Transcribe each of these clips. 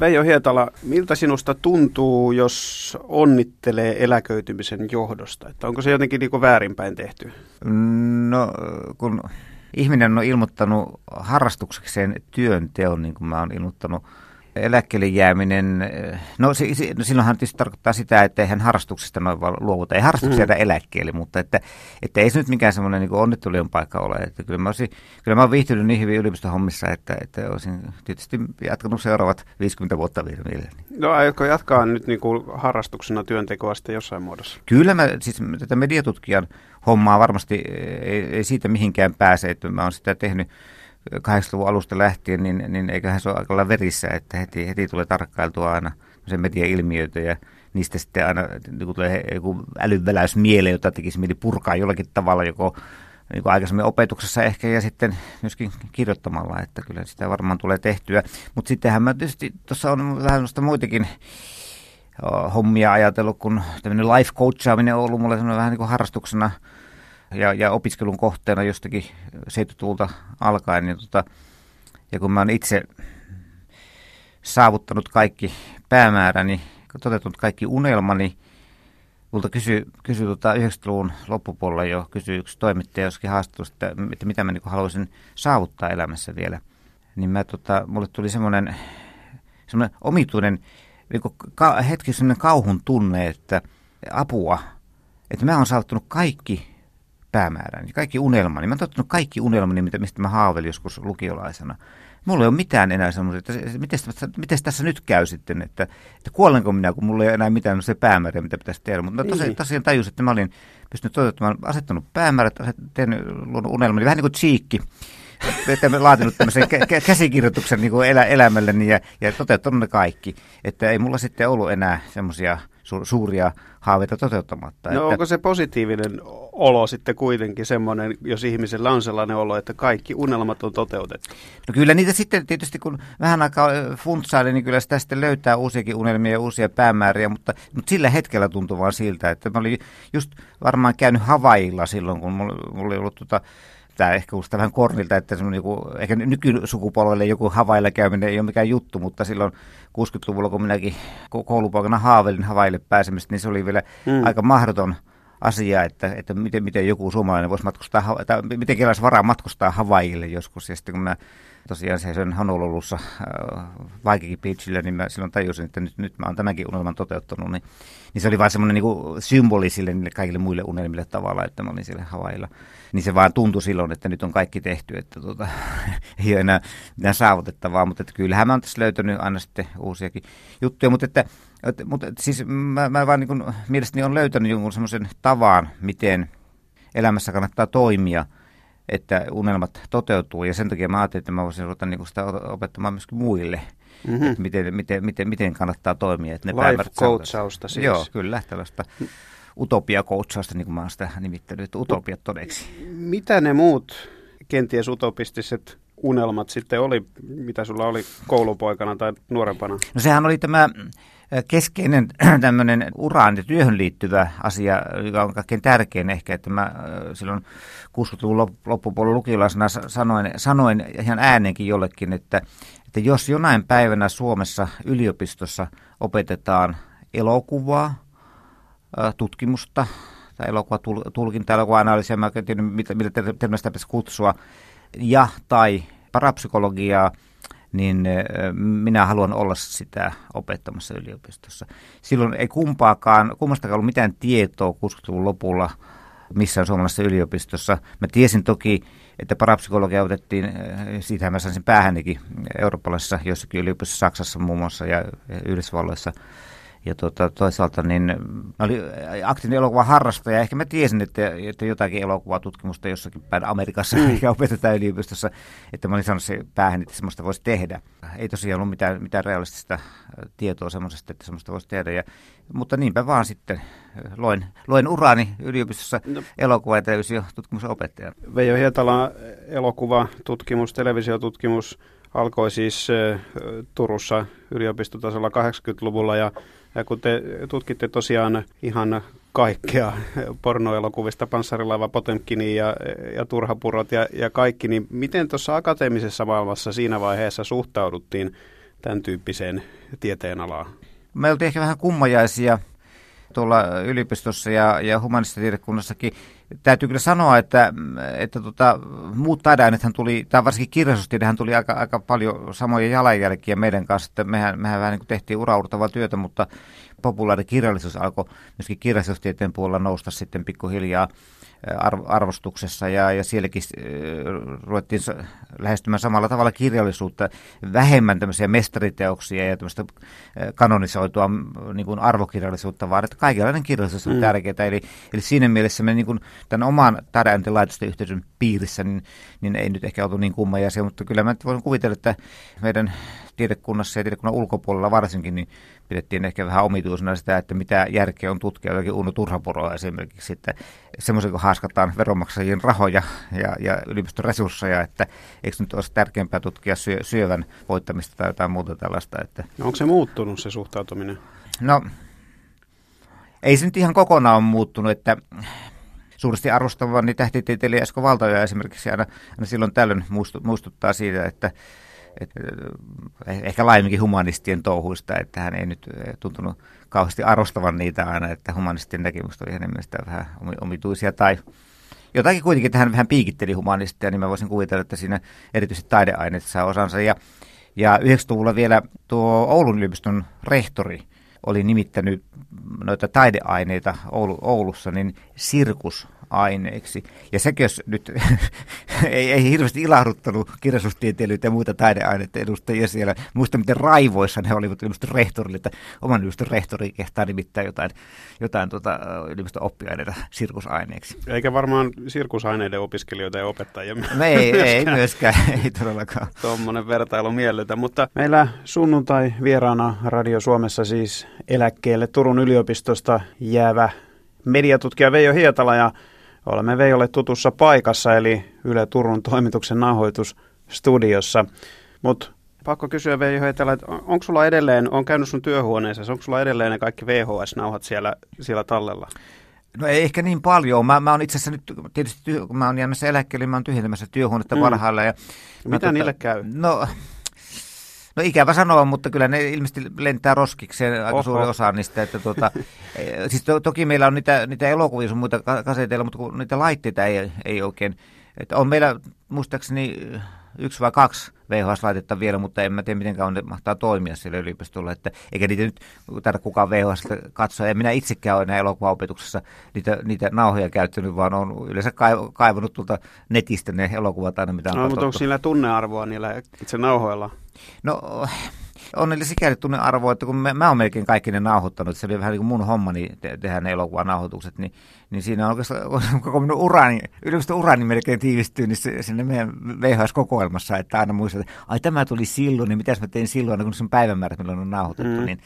Veijo Hietala, miltä sinusta tuntuu, jos onnittelee eläköitymisen johdosta? Että onko se jotenkin niin väärinpäin tehty? No, kun ihminen on ilmoittanut harrastuksekseen työnteon, niin kuin mä oon ilmoittanut eläkkeelle jääminen, no, si, si, no silloinhan tietysti tarkoittaa sitä, että eihän harrastuksesta noin vaan luovuta. Ei harrastuksia mm. eläkkeelle, mutta että, että ei se nyt mikään semmoinen niin onnittelujen paikka ole. Että kyllä, mä olisin, kyllä mä oon viihtynyt niin hyvin yliopistohommissa, että, että olisin tietysti jatkanut seuraavat 50 vuotta vielä. No aiotko jatkaa nyt niin kuin harrastuksena työntekoa sitten jossain muodossa? Kyllä mä siis tätä mediatutkijan hommaa varmasti ei, ei siitä mihinkään pääse, että mä oon sitä tehnyt 80-luvun alusta lähtien, niin, niin eiköhän se ole aika verissä, että heti, heti tulee tarkkailtua aina se media-ilmiöitä ja niistä sitten aina niin tulee joku älyväläys mieleen, jota tekisi mieli purkaa jollakin tavalla, joko niin kuin aikaisemmin opetuksessa ehkä ja sitten myöskin kirjoittamalla, että kyllä sitä varmaan tulee tehtyä. Mutta sittenhän mä tietysti tuossa on vähän noista muitakin hommia ajatellut, kun tämmöinen life coachaaminen on ollut mulle vähän niin kuin harrastuksena – ja, ja opiskelun kohteena jostakin 70-luvulta alkaen. Niin tota, ja kun mä oon itse saavuttanut kaikki päämääräni, toteutunut kaikki unelmani, Multa kysyi, kysy tota 90-luvun loppupuolella jo, kysyi yksi toimittaja joskin haastattelusta, että, että mitä mä niin haluaisin saavuttaa elämässä vielä. Niin mä, tota, mulle tuli semmoinen, semmoinen omituinen niin ka, hetki semmoinen kauhun tunne, että apua, että mä oon saavuttanut kaikki päämääräni, kaikki unelmani. Mä oon tottunut kaikki unelmani, mistä mä haavelin joskus lukiolaisena. Mulla ei ole mitään enää semmoisia, että miten, miten tässä nyt käy sitten, että, että kuolenko minä, kun mulla ei ole enää mitään se päämääriä, mitä pitäisi tehdä. Mutta tosiaan, niin. tosiaan tajusin, että mä olin pystynyt toteuttamaan, asettanut päämäärät, tehnyt unelmani, vähän niin kuin Cheekki että laatinut tämmöisen kä- käsikirjoituksen niin elä, elämälleni ja, ja toteuttanut ne kaikki. Että ei mulla sitten ollut enää semmoisia su- suuria haaveita toteuttamatta. No että... onko se positiivinen olo sitten kuitenkin semmoinen, jos ihmisellä on sellainen olo, että kaikki unelmat on toteutettu? No kyllä niitä sitten tietysti, kun vähän aikaa funtsaili, niin kyllä sitä sitten löytää uusiakin unelmia ja uusia päämääriä, mutta, mutta sillä hetkellä tuntui vaan siltä, että mä olin just varmaan käynyt Havailla silloin, kun mulla, mulla oli ollut tota, tämä ehkä kuulostaa vähän kornilta, että joku, ehkä nykysukupolvelle joku havailla käyminen ei ole mikään juttu, mutta silloin 60-luvulla, kun minäkin koulupoikana haaveilin havaille pääsemistä, niin se oli vielä mm. aika mahdoton asia, että, että miten, miten joku suomalainen voisi matkustaa, tai miten kellaisi varaa matkustaa Havaille joskus. Ja sitten kun mä tosiaan se sen Honolulussa äh, Waikiki Beachillä, niin mä silloin tajusin, että nyt, nyt mä oon tämänkin unelman toteuttanut. Niin, niin se oli vaan semmoinen niin symboli sille niille kaikille muille unelmille tavalla, että mä olin siellä Havailla. Niin se vaan tuntui silloin, että nyt on kaikki tehty, että tota, ei ole enää mitään saavutettavaa. Mutta että kyllähän mä oon tässä löytänyt aina sitten uusiakin juttuja. Mutta että, että, mutta siis mä, mä vaan niin kuin, mielestäni on löytänyt jonkun semmoisen tavan, miten elämässä kannattaa toimia – että unelmat toteutuu. Ja sen takia mä ajattelin, että mä voisin ruveta niin sitä opettamaan myöskin muille, mm-hmm. että miten, miten, miten, miten kannattaa toimia. Että ne Life coachausta siis. Joo, kyllä, tällaista utopia-coachausta, niin kuin mä oon sitä nimittänyt, että utopiat todeksi. Mitä ne muut kenties utopistiset unelmat sitten oli, mitä sulla oli koulupoikana tai nuorempana? No sehän oli tämä keskeinen tämmöinen uraan ja työhön liittyvä asia, joka on kaikkein tärkein ehkä, että mä silloin 60-luvun loppupuolella lukiolaisena sanoin, sanoin ihan äänenkin jollekin, että, että jos jonain päivänä Suomessa yliopistossa opetetaan elokuvaa, tutkimusta tai elokuvatutkintaa, elokuva-analyysiä, mä en tiedä, mitä, mitä termistä pitäisi kutsua, ja tai parapsykologiaa, niin minä haluan olla sitä opettamassa yliopistossa. Silloin ei kumpaakaan, kummastakaan ollut mitään tietoa 60-luvun lopulla missään suomalaisessa yliopistossa. Mä tiesin toki, että parapsykologia otettiin, siitähän mä sain sen päähännikin eurooppalaisessa jossakin yliopistossa, Saksassa muun muassa ja Yhdysvalloissa – ja tuota, toisaalta niin mä olin aktiivinen elokuvan harrastaja. Ehkä mä tiesin, että, että jotakin elokuvatutkimusta jossakin päin Amerikassa mm. ja opetetaan yliopistossa, että mä olin saanut se päähän, että semmoista voisi tehdä. Ei tosiaan ollut mitään, mitään realistista tietoa semmoisesta, että semmoista voisi tehdä. Ja, mutta niinpä vaan sitten loin, loin uraani yliopistossa no. elokuva- ja televisiotutkimusopettaja. opettajana. Veijo Hietala, elokuva, tutkimus, televisiotutkimus alkoi siis Turussa yliopistotasolla 80-luvulla ja ja kun te tutkitte tosiaan ihan kaikkea pornoelokuvista, Panssarilaiva Potemkini ja, ja Turhapurot ja, ja kaikki, niin miten tuossa akateemisessa maailmassa siinä vaiheessa suhtauduttiin tämän tyyppiseen tieteenalaan? Me oltiin ehkä vähän kummajaisia tuolla yliopistossa ja, ja humanistitiedekunnassakin. Täytyy kyllä sanoa, että, että tota, muut taideaineethan tuli, tai varsinkin kirjallisuustiedehän tuli aika, aika paljon samoja jalanjälkiä meidän kanssa, että mehän, mehän vähän niin tehtiin uraurtavaa työtä, mutta populaarikirjallisuus alkoi myöskin kirjallisuustieteen puolella nousta sitten pikkuhiljaa arvostuksessa ja, ja sielläkin ruvettiin lähestymään samalla tavalla kirjallisuutta, vähemmän tämmöisiä mestariteoksia ja tämmöistä kanonisoitua niin kuin arvokirjallisuutta, vaan että kaikenlainen kirjallisuus on mm. tärkeää. Eli, eli siinä mielessä me niin kuin tämän oman taideantilaitosten yhteisön piirissä, niin, niin ei nyt ehkä oltu niin kummajaisia, mutta kyllä mä voin kuvitella, että meidän tiedekunnassa ja tiedekunnan ulkopuolella varsinkin, niin pidettiin ehkä vähän omituisena sitä, että mitä järkeä on tutkia jotakin Uno Turhaporoa esimerkiksi, että semmoisen kun haaskataan veronmaksajien rahoja ja, ja yliopiston resursseja, että eikö nyt olisi tärkeämpää tutkia syö, syövän voittamista tai jotain muuta tällaista. Että... No onko se muuttunut se suhtautuminen? No, ei se nyt ihan kokonaan muuttunut, että suuresti arvostavani tähtitieteilijä Esko Valtaja esimerkiksi aina, aina silloin tällöin muistuttaa siitä, että että eh, ehkä laajemminkin humanistien touhuista, että hän ei nyt tuntunut kauheasti arvostavan niitä aina, että humanistien näkemykset oli hänen mielestään vähän omituisia tai jotakin kuitenkin, että hän vähän piikitteli humanistia, niin mä voisin kuvitella, että siinä erityisesti taideaineet saa osansa. Ja, ja 90-luvulla vielä tuo Oulun yliopiston rehtori oli nimittänyt noita taideaineita Oulu, Oulussa, niin sirkus aineiksi. Ja sekin jos nyt ei, ei hirveästi ilahduttanut kirjallisuustieteilijöitä ja muita taideaineiden edustajia siellä. Muista miten raivoissa he olivat yliopiston rehtorille, että oman yliopiston rehtori kehtaa nimittää jotain, jotain tuota, yliopiston oppiaineita sirkusaineeksi. Eikä varmaan sirkusaineiden opiskelijoita ja opettajia. No ei, ei myöskään, ei todellakaan. Tuommoinen vertailu miellytä, mutta meillä sunnuntai vieraana Radio Suomessa siis eläkkeelle Turun yliopistosta jäävä mediatutkija Veijo Hietala ja Olemme Veijolle tutussa paikassa, eli Yle Turun toimituksen nauhoitusstudiossa. Mutta pakko kysyä Veijo että onko sulla edelleen, on käynyt sun työhuoneessa, onko sulla edelleen ne kaikki VHS-nauhat siellä, siellä tallella? No ei ehkä niin paljon. Mä, mä oon itse asiassa nyt, tietysti työ, kun mä oon jäämässä eläkkeelle, niin mä oon tyhjentämässä työhuonetta mm. parhailla. Ja Mitä mä, tota, niille käy? No No ikävä sanoa, mutta kyllä ne ilmeisesti lentää roskikseen aika Oho. suuri osa niistä. Että tuota, e, siis to, toki meillä on niitä, niitä elokuvia sun muita kaseteilla, mutta kun niitä laitteita ei, ei oikein. Että on meillä muistaakseni yksi vai kaksi VHS-laitetta vielä, mutta en mä tiedä miten kauan ne mahtaa toimia siellä yliopistolla. Että, eikä niitä nyt tarvitse kukaan VHS katsoa. En minä itsekään ole enää elokuvaopetuksessa niitä, niitä nauhoja käyttänyt, vaan on yleensä kaivannut tuolta netistä ne elokuvat aina, mitä on no, mutta onko niillä tunnearvoa niillä itse nauhoilla? No on niille sikäli tunnearvoa, että kun mä, mä oon melkein kaikki ne nauhoittanut, se oli vähän niin kuin mun hommani te- tehdä ne elokuvan nauhoitukset, niin, niin siinä on oikeastaan koko minun urani, yliopiston urani melkein tiivistyy niin se, sinne meidän VHS-kokoelmassa, että aina muistat, että ai tämä tuli silloin, niin mitäs mä tein silloin, kun se on päivämäärät, milloin on nauhoitettu, mm. niin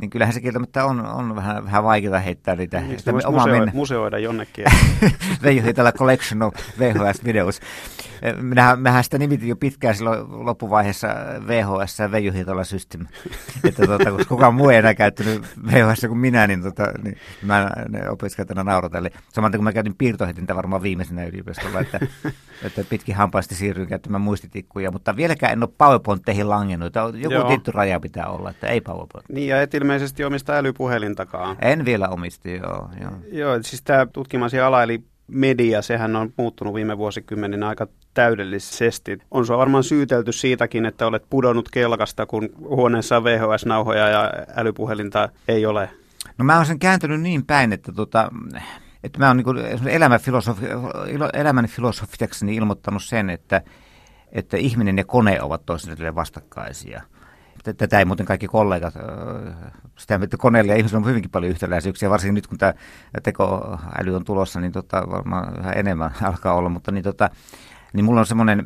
niin kyllähän se kieltämättä on, on vähän, vähän vaikeaa heittää niitä. Niin, sitä museo, mennä. museoida jonnekin. Veijo tällä collection of VHS-videos. Minähän, mehän sitä nimitin jo pitkään silloin loppuvaiheessa VHS ja Veijo Hiitola System. että tota, koska kukaan muu ei enää käyttänyt VHS kuin minä, niin, tota, niin mä opiskelijat nauratan. Samaten kun mä käytin piirtohetintä varmaan viimeisenä yliopistolla, että, että pitkin hampaasti siirryin käyttämään muistitikkuja, mutta vieläkään en ole PowerPointteihin langennut. Joku Joo. tietty raja pitää olla, että ei PowerPoint. Niin ja et ilmeisesti omista älypuhelintakaan. En vielä omisti, joo. Joo, joo siis tämä tutkimasi ala, eli media, sehän on muuttunut viime vuosikymmeninä aika täydellisesti. On sua varmaan syytelty siitäkin, että olet pudonnut kelkasta, kun huoneessa on VHS-nauhoja ja älypuhelinta ei ole. No mä oon sen kääntynyt niin päin, että tota, että mä oon niin elämän, filosofi, elämän filosofiakseni ilmoittanut sen, että, että ihminen ja kone ovat toisilleen vastakkaisia – tätä ei muuten kaikki kollegat, sitä että koneella ja ihmisillä on hyvinkin paljon yhtäläisyyksiä, varsinkin nyt kun tämä tekoäly on tulossa, niin tota, varmaan vähän enemmän alkaa olla, mutta niin, tota, niin mulla on semmoinen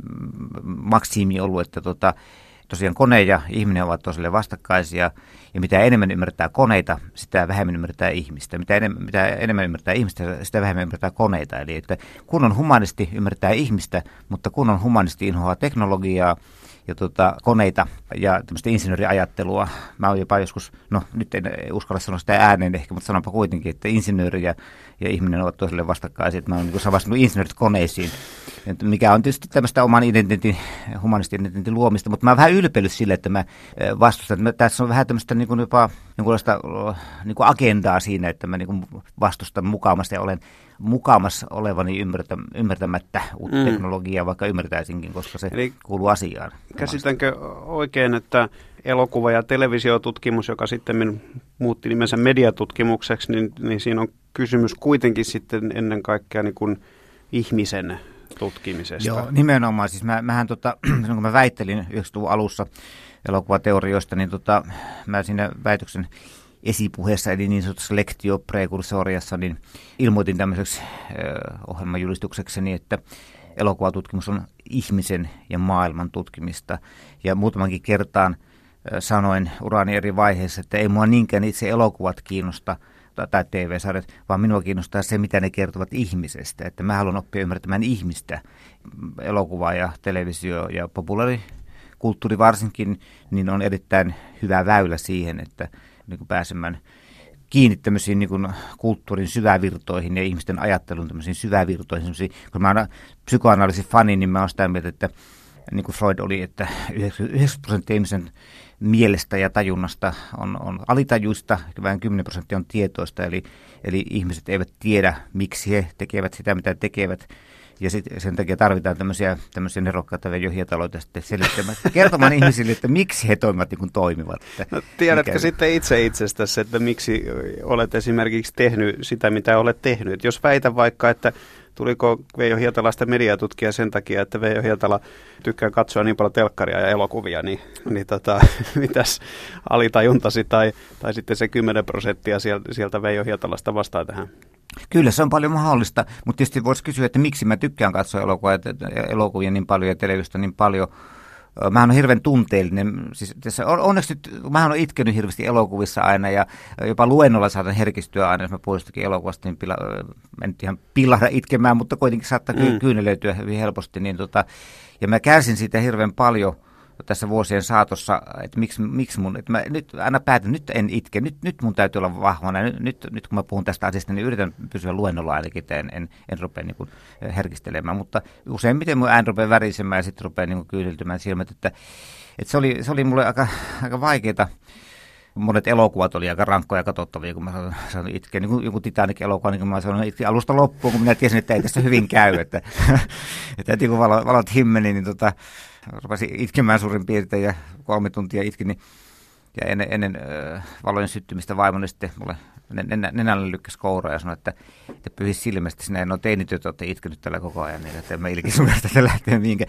maksiimi ollut, että tota, tosiaan kone ja ihminen ovat toisille vastakkaisia, ja mitä enemmän ymmärtää koneita, sitä vähemmän ymmärtää ihmistä. Mitä enemmän, mitä enemmän ymmärtää ihmistä, sitä vähemmän ymmärtää koneita. Eli että kun on humanisti, ymmärtää ihmistä, mutta kun on humanisti, inhoaa teknologiaa, ja tota, koneita ja tämmöistä insinööriajattelua. Mä oon jopa joskus, no nyt en uskalla sanoa sitä ääneen ehkä, mutta sanonpa kuitenkin, että insinööri ja, ja ihminen ovat toiselle vastakkaisia. Mä oon niin savastunut insinöörit koneisiin, mikä on tietysti tämmöistä oman identiteetin, humanistin identiteetin luomista, mutta mä vähän ylpeillyt sille, että mä vastustan. Että mä, tässä on vähän tämmöistä niin kuin jopa niin kuin agendaa siinä, että mä niin kuin vastustan mukaamasta ja olen mukaamassa olevani ymmärtä, ymmärtämättä uutta mm. teknologiaa, vaikka ymmärtäisinkin, koska se Eli kuuluu asiaan. Käsitänkö oikein, että elokuva- ja televisiotutkimus, joka sitten muutti nimensä mediatutkimukseksi, niin, niin siinä on kysymys kuitenkin sitten ennen kaikkea niin kuin ihmisen tutkimisesta. Joo, nimenomaan. Siis mä, mähän tota, kun mä väittelin 90-luvun alussa elokuvateorioista, niin tota, mä siinä väitöksen esipuheessa, eli niin sanotussa lectio prekursoriassa, niin ilmoitin tämmöiseksi ohjelmajulistuksekseni, että elokuvatutkimus on ihmisen ja maailman tutkimista. Ja muutamankin kertaan sanoin urani eri vaiheissa, että ei mua niinkään itse elokuvat kiinnosta tai TV-sarjat, vaan minua kiinnostaa se, mitä ne kertovat ihmisestä. Että mä haluan oppia ymmärtämään ihmistä. Elokuva ja televisio ja populaarikulttuuri varsinkin, niin on erittäin hyvä väylä siihen, että niin pääsemään kiinni tämmöisiin niin kulttuurin syvävirtoihin ja ihmisten ajattelun tämmöisiin syvävirtoihin. Kun mä oon psykoanalyysin fani, niin mä oon sitä mieltä, että niin kuin Freud oli, että 90 prosenttia ihmisen mielestä ja tajunnasta on, on alitajuista, vain 10 prosenttia on tietoista, eli, eli ihmiset eivät tiedä, miksi he tekevät sitä, mitä tekevät. Ja sit sen takia tarvitaan tämmöisiä, tämmöisiä nerokkaita johiataloita sitten selittämään, kertomaan ihmisille, että miksi he toimivat niin kuin toimivat. Että no, tiedätkö mikä... sitten itse itsestäsi, että miksi olet esimerkiksi tehnyt sitä, mitä olet tehnyt? Jos väitä vaikka, että tuliko Veijo Hietalasta mediatutkija sen takia, että Veijo Hietala tykkää katsoa niin paljon telkkaria ja elokuvia, niin, niin tota, mitäs alitajuntasi tai, tai sitten se 10 prosenttia sieltä, Veijo Hietalasta vastaa tähän? Kyllä se on paljon mahdollista, mutta tietysti voisi kysyä, että miksi mä tykkään katsoa elokuvia, elokuvia niin paljon ja televisiota niin paljon. Mä oon hirveän tunteellinen. Siis tässä on, onneksi nyt, mä oon itkenyt hirveästi elokuvissa aina ja jopa luennolla saatan herkistyä aina, jos mä poistukin elokuvasta, niin pila, en ihan pilahda itkemään, mutta kuitenkin saattaa mm. kyynelöityä hyvin helposti. Niin tota, ja mä kärsin siitä hirveän paljon – tässä vuosien saatossa, että miksi, miksi mun, että mä nyt aina päätän, nyt en itke, nyt, nyt mun täytyy olla vahvana. Nyt, nyt, nyt kun mä puhun tästä asiasta, niin yritän pysyä luennolla ainakin, että en, en, en rupea niin herkistelemään. Mutta useimmiten mun ään rupeaa värisemään ja sitten rupeaa niin kyydiltymään silmät, että, että se, oli, se oli mulle aika, aika vaikeaa monet elokuvat oli aika rankkoja katsottavia, kun mä sanoin itkeä. Niin joku Titanic-elokuva, niin kuin mä sanoin itke alusta loppuun, kun minä tiesin, että ei tässä hyvin käy. Että, että kun valot, valot himmeni, niin tota, rupesin itkemään suurin piirtein ja kolme tuntia itkin, niin ja ennen, ennen äh, valojen syttymistä vaimoni sitten mulle nenällä lykkäsi kouraa ja sanoi, että, että pyhis silmästä sinä, no teinityöt olette itkenyt tällä koko ajan, niin että mä ilki sun tästä lähteä mihinkä.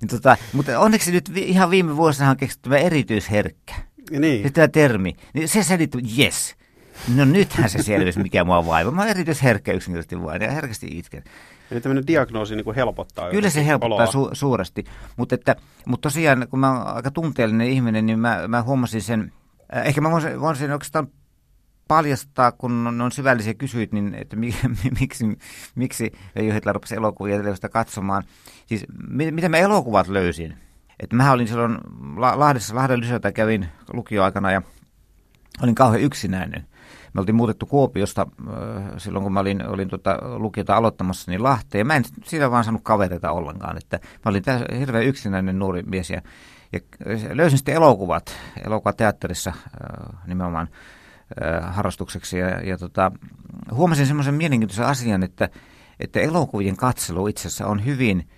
Niin tota, mutta onneksi nyt vi, ihan viime vuosina on keksitty erityisherkkä. Niin. Tämä termi, niin se selittää, yes, no nythän se selvisi, mikä mua vaivaa. Mä oon erityisherkkä yksinkertaisesti vain ja herkästi itken. Eli tämmöinen diagnoosi niin kuin helpottaa. Kyllä se helpottaa su- suuresti, mutta, että, mutta tosiaan kun mä oon aika tunteellinen ihminen, niin mä, mä huomasin sen, äh, ehkä mä voisin, voisin oikeastaan paljastaa, kun on, on syvällisiä kysyit, niin että miksi, miksi Hitler rupesi elokuvia ja katsomaan. Siis mitä mä elokuvat löysin? Että mä olin silloin Lahdessa, Lahden lyseota kävin lukioaikana ja olin kauhean yksinäinen. Me oltiin muutettu Kuopiosta äh, silloin, kun mä olin, olin tota, lukiota aloittamassa niin Lahteen. Mä en siinä vaan saanut kavereita ollenkaan. Että mä olin tässä hirveän yksinäinen nuori mies ja, ja löysin sitten elokuvat, elokuvateatterissa äh, nimenomaan äh, harrastukseksi. Ja, ja tota, huomasin semmoisen mielenkiintoisen asian, että, että elokuvien katselu itse asiassa on hyvin –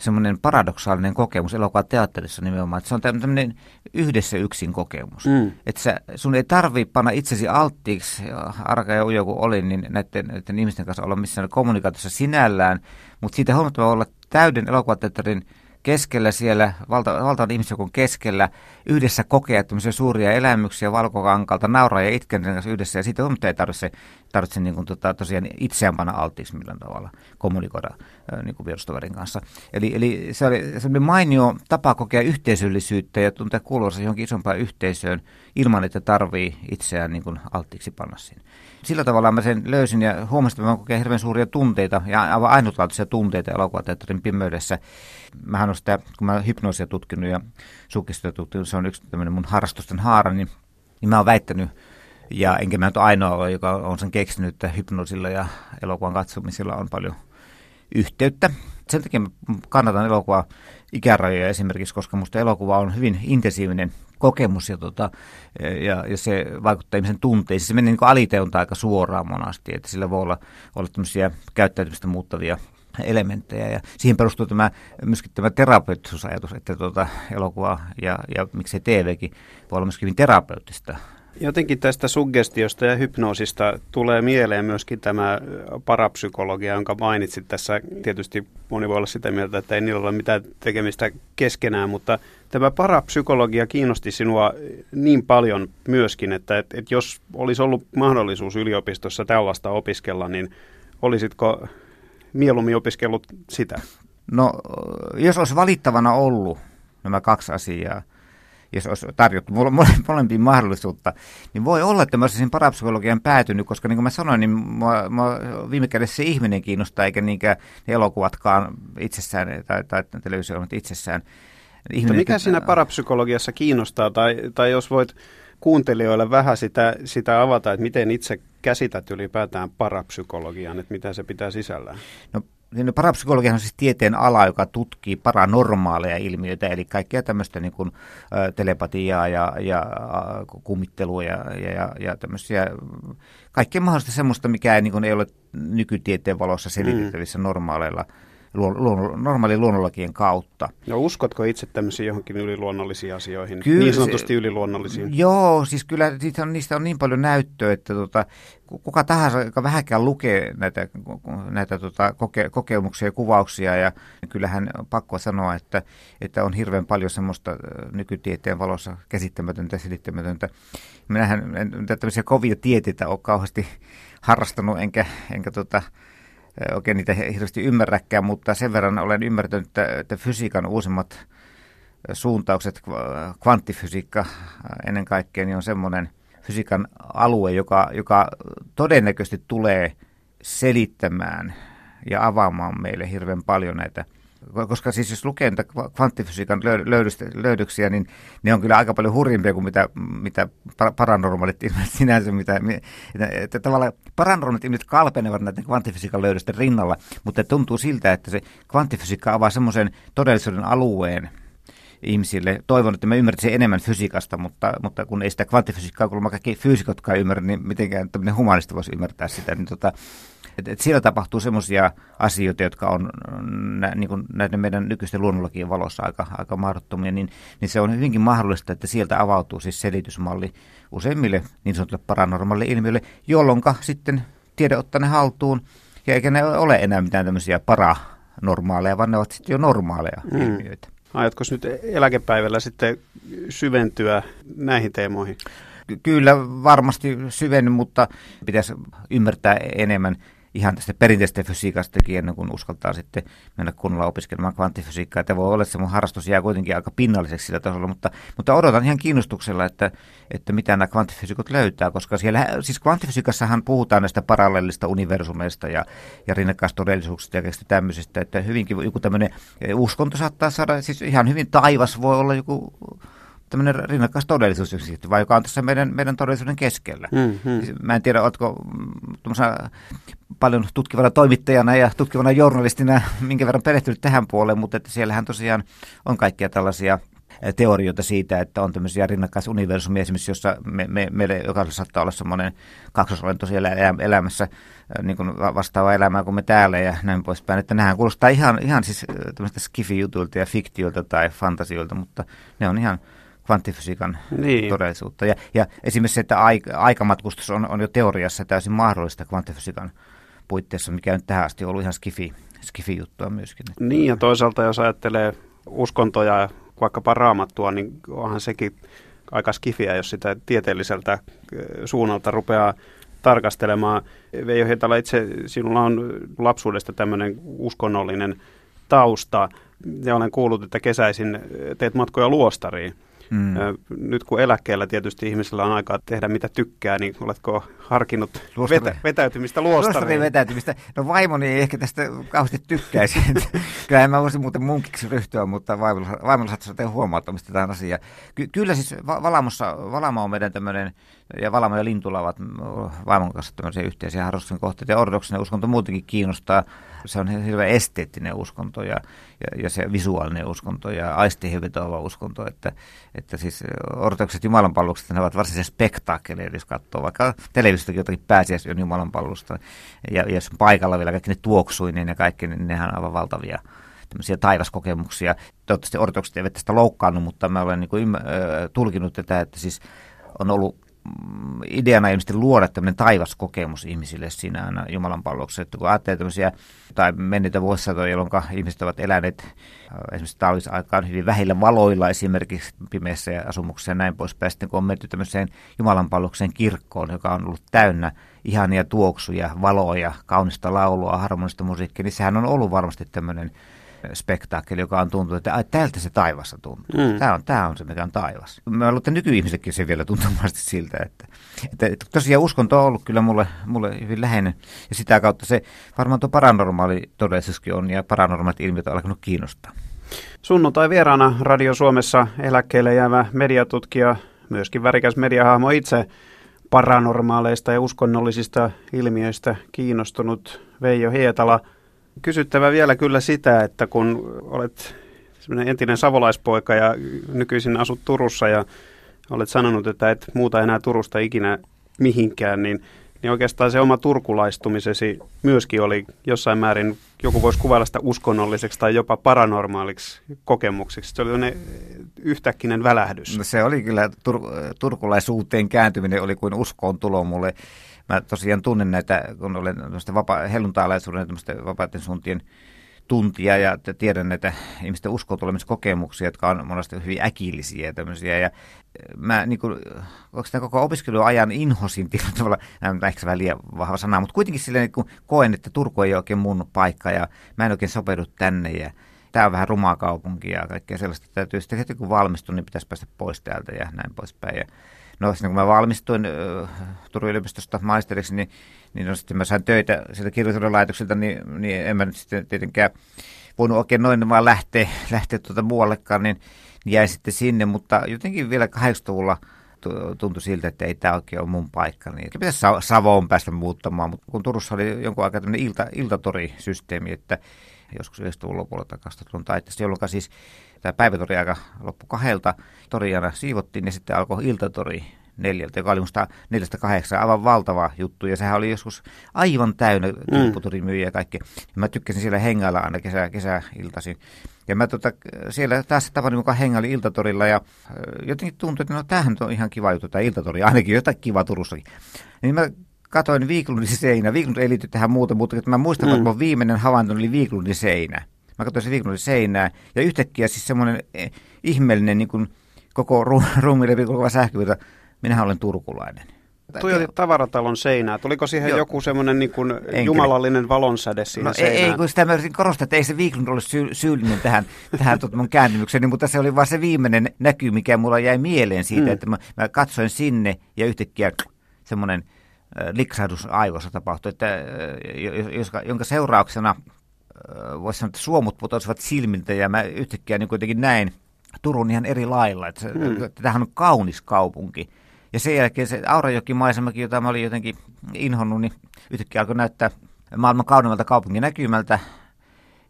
semmoinen paradoksaalinen kokemus elokuvateatterissa nimenomaan, että se on tämmöinen yhdessä yksin kokemus. Mm. Että sä, sun ei tarvi panna itsesi alttiiksi, arka ja ujo kuin olin, niin näiden, näiden ihmisten kanssa olla missään kommunikaatiossa sinällään, mutta siitä huomattava olla täyden elokuvateatterin keskellä siellä, valta, valtavan ihmisjoukon keskellä, yhdessä kokea tämmöisiä suuria elämyksiä valkokankalta, nauraa ja itken kanssa yhdessä, ja siitä ei tarvitse, tarvitse niin kuin, tota, tosiaan itseään panna alttiiksi millään tavalla kommunikoida niin kuin vierustoverin kanssa. Eli, eli se oli, se oli mainio tapa kokea yhteisöllisyyttä ja tuntea kuuluvansa johonkin isompaan yhteisöön, ilman, että tarvii itseään niin kuin alttiiksi panna siinä. Sillä tavalla mä sen löysin ja huomasin, että mä kokeen hirveän suuria tunteita ja aivan ainutlaatuisia tunteita elokuvateatterin pimeydessä. Mähän on sitä, kun mä hypnoosia tutkinut ja sukistoja tutkinut, se on yksi tämmöinen mun harrastusten haara, niin, niin mä oon väittänyt, ja enkä mä nyt ainoa joka on sen keksinyt, että hypnoosilla ja elokuvan katsomisilla on paljon yhteyttä. Sen takia mä kannatan elokuvaa ikärajoja esimerkiksi, koska minusta elokuva on hyvin intensiivinen kokemus ja, tota, ja, ja se vaikuttaa ihmisen tunteisiin. Se menee niin aliteunta aika suoraan monasti, että sillä voi olla, olla tämmöisiä käyttäytymistä muuttavia elementtejä. Ja siihen perustuu tämä, myöskin tämä terapeuttisuusajatus, että tuota, elokuva ja, ja miksei TVkin voi olla myöskin hyvin terapeuttista Jotenkin tästä suggestiosta ja hypnoosista tulee mieleen myöskin tämä parapsykologia, jonka mainitsit tässä. Tietysti moni voi olla sitä mieltä, että ei niillä ole mitään tekemistä keskenään, mutta tämä parapsykologia kiinnosti sinua niin paljon myöskin, että, että, että jos olisi ollut mahdollisuus yliopistossa tällaista opiskella, niin olisitko mieluummin opiskellut sitä? No, jos olisi valittavana ollut nämä kaksi asiaa, jos olisi tarjottu molempiin mahdollisuutta, niin voi olla, että mä olisin parapsykologian päätynyt, koska niin kuin mä sanoin, niin mua, mua viime kädessä se ihminen kiinnostaa, eikä niinkään ne elokuvatkaan itsessään tai, tai televisio itsessään. Ihminen, mikä siinä parapsykologiassa kiinnostaa, tai, tai jos voit kuuntelijoille vähän sitä, sitä avata, että miten itse käsität ylipäätään parapsykologian, että mitä se pitää sisällään? No niin parapsykologia on siis tieteen ala, joka tutkii paranormaaleja ilmiöitä, eli kaikkea tämmöistä niin kuin, ä, telepatiaa ja, ja kummittelua ja, ja, ja tämmöisiä, kaikkea mahdollista semmoista, mikä ei, niin kuin, ei ole nykytieteen valossa selitettävissä mm. normaaleilla luon, normaali luonnonlakien kautta. No uskotko itse tämmöisiin johonkin yliluonnollisiin asioihin, kyllä, niin sanotusti yliluonnollisiin? Joo, siis kyllä niistä on, niistä on niin paljon näyttöä, että tota, kuka tahansa, joka vähänkään lukee näitä, näitä tota, koke, kokemuksia ja kuvauksia, ja kyllähän pakko sanoa, että, että on hirveän paljon semmoista nykytieteen valossa käsittämätöntä ja selittämätöntä. Minähän en tämmöisiä kovia tieteitä ole kauheasti harrastanut, enkä, enkä tota, oikein niitä hirveästi ymmärräkään, mutta sen verran olen ymmärtänyt, että, että fysiikan uusimmat suuntaukset, kvanttifysiikka ennen kaikkea, niin on semmoinen fysiikan alue, joka, joka todennäköisesti tulee selittämään ja avaamaan meille hirveän paljon näitä – koska siis jos lukee näitä kvanttifysiikan löydöksiä, niin ne on kyllä aika paljon hurjimpia kuin mitä, mitä paranormaalit ilmiöt sinänsä, mitä, että, tavallaan paranormaalit ilmiöt kalpenevat näiden kvanttifysiikan löydösten rinnalla, mutta tuntuu siltä, että se kvanttifysiikka avaa semmoisen todellisuuden alueen, ihmisille. Toivon, että mä ymmärtäisin enemmän fysiikasta, mutta, mutta kun ei sitä kvanttifysiikkaa kuulemma kaikki fyysikotkaan ymmärrä, niin mitenkään tämmöinen humanista voisi ymmärtää sitä. Niin tota, et, et siellä tapahtuu semmoisia asioita, jotka on nä, niin kuin näiden meidän nykyisten luonnonlakien valossa aika, aika mahdottomia, niin, niin se on hyvinkin mahdollista, että sieltä avautuu siis selitysmalli useimmille niin sanotulle paranormaalille ilmiöille, jolloin sitten tiede ottaa ne haltuun, ja eikä ne ole enää mitään tämmöisiä paranormaaleja, vaan ne ovat sitten jo normaaleja mm. ilmiöitä. Aiotko nyt eläkepäivällä sitten syventyä näihin teemoihin? Kyllä varmasti syvenny, mutta pitäisi ymmärtää enemmän ihan tästä perinteisestä fysiikastakin ennen kuin uskaltaa sitten mennä kunnolla opiskelemaan kvanttifysiikkaa. Että voi olla, että se mun harrastus jää kuitenkin aika pinnalliseksi sillä tasolla, mutta, mutta odotan ihan kiinnostuksella, että, että mitä nämä kvanttifysiikot löytää, koska siellä, siis kvanttifysiikassahan puhutaan näistä parallellista universumeista ja, ja rinnakkaistodellisuuksista ja tämmöisistä, että hyvinkin joku tämmöinen uskonto saattaa saada, siis ihan hyvin taivas voi olla joku tämmöinen rinnakas todellisuus vai joka on tässä meidän, meidän todellisuuden keskellä. Mm-hmm. Mä en tiedä, oletko paljon tutkivana toimittajana ja tutkivana journalistina minkä verran perehtynyt tähän puoleen, mutta että siellähän tosiaan on kaikkia tällaisia teorioita siitä, että on tämmöisiä rinnakkaisuniversumia esimerkiksi, jossa me, me, meille jokaisella saattaa olla semmoinen kaksosolento siellä elämässä, niin kuin vastaava elämää kuin me täällä ja näin poispäin. Että nämähän kuulostaa ihan, ihan siis tämmöistä skifi-jutuilta ja fiktiolta tai fantasioilta, mutta ne on ihan kvanttifysiikan niin. todellisuutta. Ja, ja esimerkiksi se, että aik- aikamatkustus on, on jo teoriassa täysin mahdollista kvanttifysiikan puitteissa, mikä nyt tähän asti on ollut ihan skifi, skifi-juttua myöskin. Niin ja toisaalta jos ajattelee uskontoja, vaikkapa raamattua, niin onhan sekin aika skifiä, jos sitä tieteelliseltä suunnalta rupeaa tarkastelemaan. Veijo Hietala, itse sinulla on lapsuudesta tämmöinen uskonnollinen tausta ja olen kuullut, että kesäisin teet matkoja luostariin. Mm. Nyt kun eläkkeellä tietysti ihmisellä on aikaa tehdä mitä tykkää, niin oletko harkinnut vetä, vetäytymistä luostariin? Luostariin vetäytymistä. No vaimoni ei ehkä tästä kauheasti tykkäisi. Kyllä mä voisin muuten munkiksi ryhtyä, mutta vaimolla, vaimolla saattaa tehdä huomauttamista tähän asiaan. Ky- kyllä siis Valamossa, Valamo on meidän tämmöinen, ja Valamo ja Lintula ovat vaimon kanssa tämmöisiä yhteisiä harrastuksen kohteita, ja ortodoksinen uskonto muutenkin kiinnostaa. Se on hirveän esteettinen uskonto ja, ja, ja se visuaalinen uskonto ja aistihin uskonto, että, että siis ortodokset jumalanpalvelukset, ne ovat varsinaisia spektaakkeleja, jos katsoo vaikka televisiostakin jotakin pääsiäisyön jumalanpalvelusta, ja, ja jos paikalla vielä kaikki ne tuoksuinen ja kaikki, niin nehän on aivan valtavia tämmöisiä taivaskokemuksia. Toivottavasti ortodokset eivät tästä loukkaannut, mutta mä olen niin kuin ymmär- tulkinut tätä, että siis on ollut ideana ilmeisesti luoda tämmöinen taivaskokemus ihmisille siinä aina Jumalan palveluksessa. Että kun ajattelee tämmöisiä tai menneitä vuosisatoja, jolloin ihmiset ovat eläneet äh, esimerkiksi talvisaikaan hyvin vähillä valoilla esimerkiksi pimeässä ja ja näin poispäin. Sitten kun on menty tämmöiseen Jumalan palvelukseen kirkkoon, joka on ollut täynnä ihania tuoksuja, valoja, kaunista laulua, harmonista musiikkia, niin sehän on ollut varmasti tämmöinen spektaakkeli, joka on tuntunut, että tältä se taivassa tuntuu. Mm. Tämä, on, tämä on se, mikä on taivas. Mä luulen, että nykyihmisetkin se vielä tuntumasti siltä, että, että, että tosiaan uskonto on ollut kyllä mulle, mulle hyvin läheinen. Ja sitä kautta se varmaan tuo paranormaali todellisuuskin on ja paranormaalit ilmiöt on alkanut kiinnostaa. Sunnuntai vieraana Radio Suomessa eläkkeelle jäävä mediatutkija, myöskin värikäs mediahahmo itse paranormaaleista ja uskonnollisista ilmiöistä kiinnostunut Veijo Hietala – kysyttävä vielä kyllä sitä, että kun olet entinen savolaispoika ja nykyisin asut Turussa ja olet sanonut, että et muuta enää Turusta ikinä mihinkään, niin, niin oikeastaan se oma turkulaistumisesi myöskin oli jossain määrin, joku voisi kuvailla sitä uskonnolliseksi tai jopa paranormaaliksi kokemukseksi. Se oli yhtäkkinen välähdys. No se oli kyllä, tur- turkulaisuuteen kääntyminen oli kuin uskoon tulo mulle mä tosiaan tunnen näitä, kun olen vapa- helluntaalaisuuden vapaiden suuntien tuntia ja tiedän näitä ihmisten uskotulemiskokemuksia, jotka on monesti hyvin äkillisiä ja tämmöisiä. Ja mä niin kuin, koko opiskeluajan inhosin tietyllä tavalla, nämä ehkä vähän liian vahva sana, mutta kuitenkin silleen niin koen, että Turku ei ole oikein mun paikka ja mä en oikein sopeudu tänne ja tämä on vähän rumaa kaupunki ja kaikkea sellaista. Täytyy sitten heti kun valmistun, niin pitäisi päästä pois täältä ja näin poispäin. Ja no kun mä valmistuin Turun yliopistosta maisteriksi, niin, niin no, sitten mä sain töitä sieltä kirjallisuuden laitokselta, niin, niin en mä nyt sitten tietenkään voinut oikein noin vaan lähteä, lähteä tuota muuallekaan, niin, niin jäin sitten sinne, mutta jotenkin vielä 80-luvulla tuntui siltä, että ei tämä oikein ole mun paikka. Niin pitäisi Savoon päästä muuttamaan, mutta kun Turussa oli jonkun aikaa tämmöinen ilta, iltatorisysteemi, että joskus 90-luvun lopulla tai 2000-luvun taitteessa, jolloin siis tämä päivätori aika loppu kahdelta, toriana siivottiin ja sitten alkoi iltatori neljältä, joka oli musta neljästä kahdeksan, aivan valtava juttu. Ja sehän oli joskus aivan täynnä kimpputurimyyjiä ja kaikki. Mä tykkäsin siellä hengailla aina kesä, kesäiltaisin. Ja mä tota, siellä taas tavani mukaan hengaili iltatorilla ja jotenkin tuntui, että no tämähän on ihan kiva juttu, tämä iltatori, ainakin jotain kiva Turussakin. Niin mä katoin Viiklundin seinä. Viiklund ei liity tähän muuta, mutta mä muistan, mm. että mun viimeinen havainto oli Viiklundin seinä. Mä katsoin se Viiklundin seinää ja yhtäkkiä siis semmoinen eh, ihmeellinen niin kuin koko ru- ruumiille koko sähkövyötä. Minähän olen turkulainen. Tuo oli tavaratalon seinää. Tuliko siihen Joo. joku semmoinen niin kuin jumalallinen valonsäde siihen no, seinään? Ei, kun sitä mä yritin korostaa, että ei se Viiklund ole sy- syyllinen tähän, tähän tuota mun kääntymykseen, mutta se oli vain se viimeinen näky, mikä mulla jäi mieleen siitä, mm. että mä, mä katsoin sinne ja yhtäkkiä semmoinen – liksahdus aivoissa tapahtui, että, jonka seurauksena voisi sanoa, että suomut putosivat silmiltä ja mä yhtäkkiä niin kuitenkin näin Turun ihan eri lailla. Että, hmm. että tämähän on kaunis kaupunki. Ja sen jälkeen se Aurajoki-maisemakin, jota mä olin jotenkin inhonnut, niin yhtäkkiä alkoi näyttää maailman kauneimmalta kaupungin näkymältä.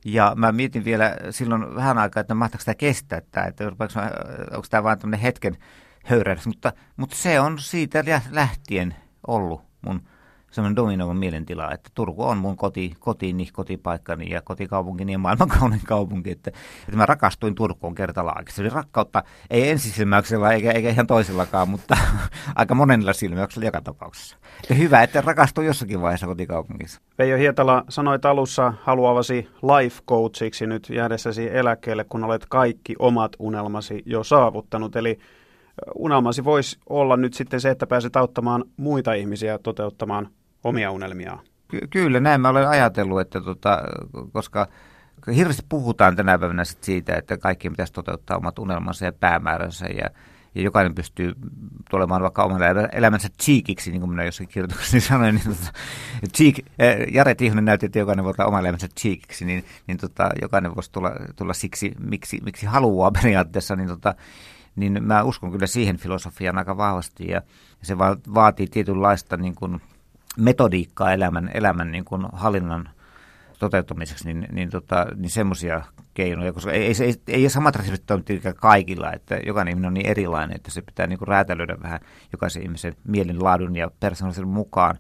Ja mä mietin vielä silloin vähän aikaa, että mahtaako sitä kestää, tämä, että onko tämä vain tämmöinen hetken höyrähdys, mutta, mutta se on siitä lähtien ollut mun semmoinen dominoiva mielentila, että Turku on mun koti, kotiini, kotipaikkani ja kotikaupunkini ja maailman kaunein kaupunki. Että, että mä rakastuin Turkuun kertalaakista. Se oli rakkautta, ei ensisilmäyksellä eikä, eikä ihan toisellakaan, mutta aika monella silmäyksellä joka tapauksessa. Ja hyvä, että rakastui jossakin vaiheessa kotikaupungissa. Veijo Hietala, sanoit alussa haluavasi life coachiksi nyt jäädessäsi eläkkeelle, kun olet kaikki omat unelmasi jo saavuttanut. Eli unelmasi voisi olla nyt sitten se, että pääset auttamaan muita ihmisiä toteuttamaan omia unelmiaan. Ky- kyllä, näin mä olen ajatellut, että tota, koska hirveästi puhutaan tänä päivänä sit siitä, että kaikki pitäisi toteuttaa omat unelmansa ja päämääränsä ja ja jokainen pystyy tulemaan vaikka oman elämänsä cheekiksi, niin kuin minä jossakin kirjoituksessa sanoin, niin tota, cheek, äh, Jare Tihonen näytti, että jokainen voi olla oman elämänsä cheekiksi, niin, niin tota, jokainen voisi tulla, tulla siksi, miksi, miksi haluaa periaatteessa, niin, tota, niin mä uskon kyllä siihen filosofiaan aika vahvasti, ja se va- vaatii tietynlaista niin kuin, metodiikkaa elämän, elämän niin kuin hallinnan toteuttamiseksi, niin, niin, tota, niin semmoisia keinoja, koska ei, ei, ei, ei samat reseptit ole kaikilla, että jokainen ihminen on niin erilainen, että se pitää niin kuin räätälöidä vähän jokaisen ihmisen mielenlaadun ja persoonallisen mukaan.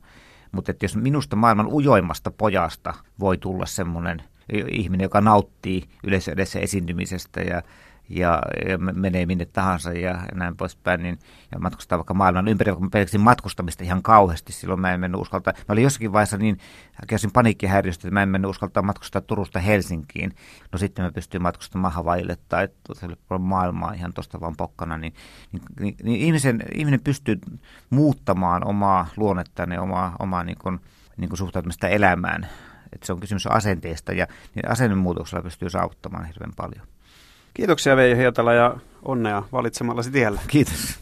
Mutta että jos minusta maailman ujoimmasta pojasta voi tulla semmoinen ihminen, joka nauttii yleisö edessä esiintymisestä ja ja, ja menee minne tahansa ja, näin poispäin, niin, ja matkustaa vaikka maailman ympäri, kun mä pelkäsin matkustamista ihan kauheasti, silloin mä en mennyt uskaltaa, mä olin jossakin vaiheessa niin, käsin paniikkihäiriöstä, että mä en mennyt uskaltaa matkustaa Turusta Helsinkiin, no sitten mä pystyin matkustamaan Havaille tai maailmaa ihan tuosta vaan pokkana, niin, niin, niin, niin ihmisen, ihminen pystyy muuttamaan omaa luonnettaan ja omaa, omaa niin kuin, niin kuin suhtautumista elämään, että se on kysymys asenteesta ja niin asennemuutoksella pystyy saavuttamaan hirveän paljon. Kiitoksia Veijo Hietala ja onnea valitsemallasi tiellä. Kiitos.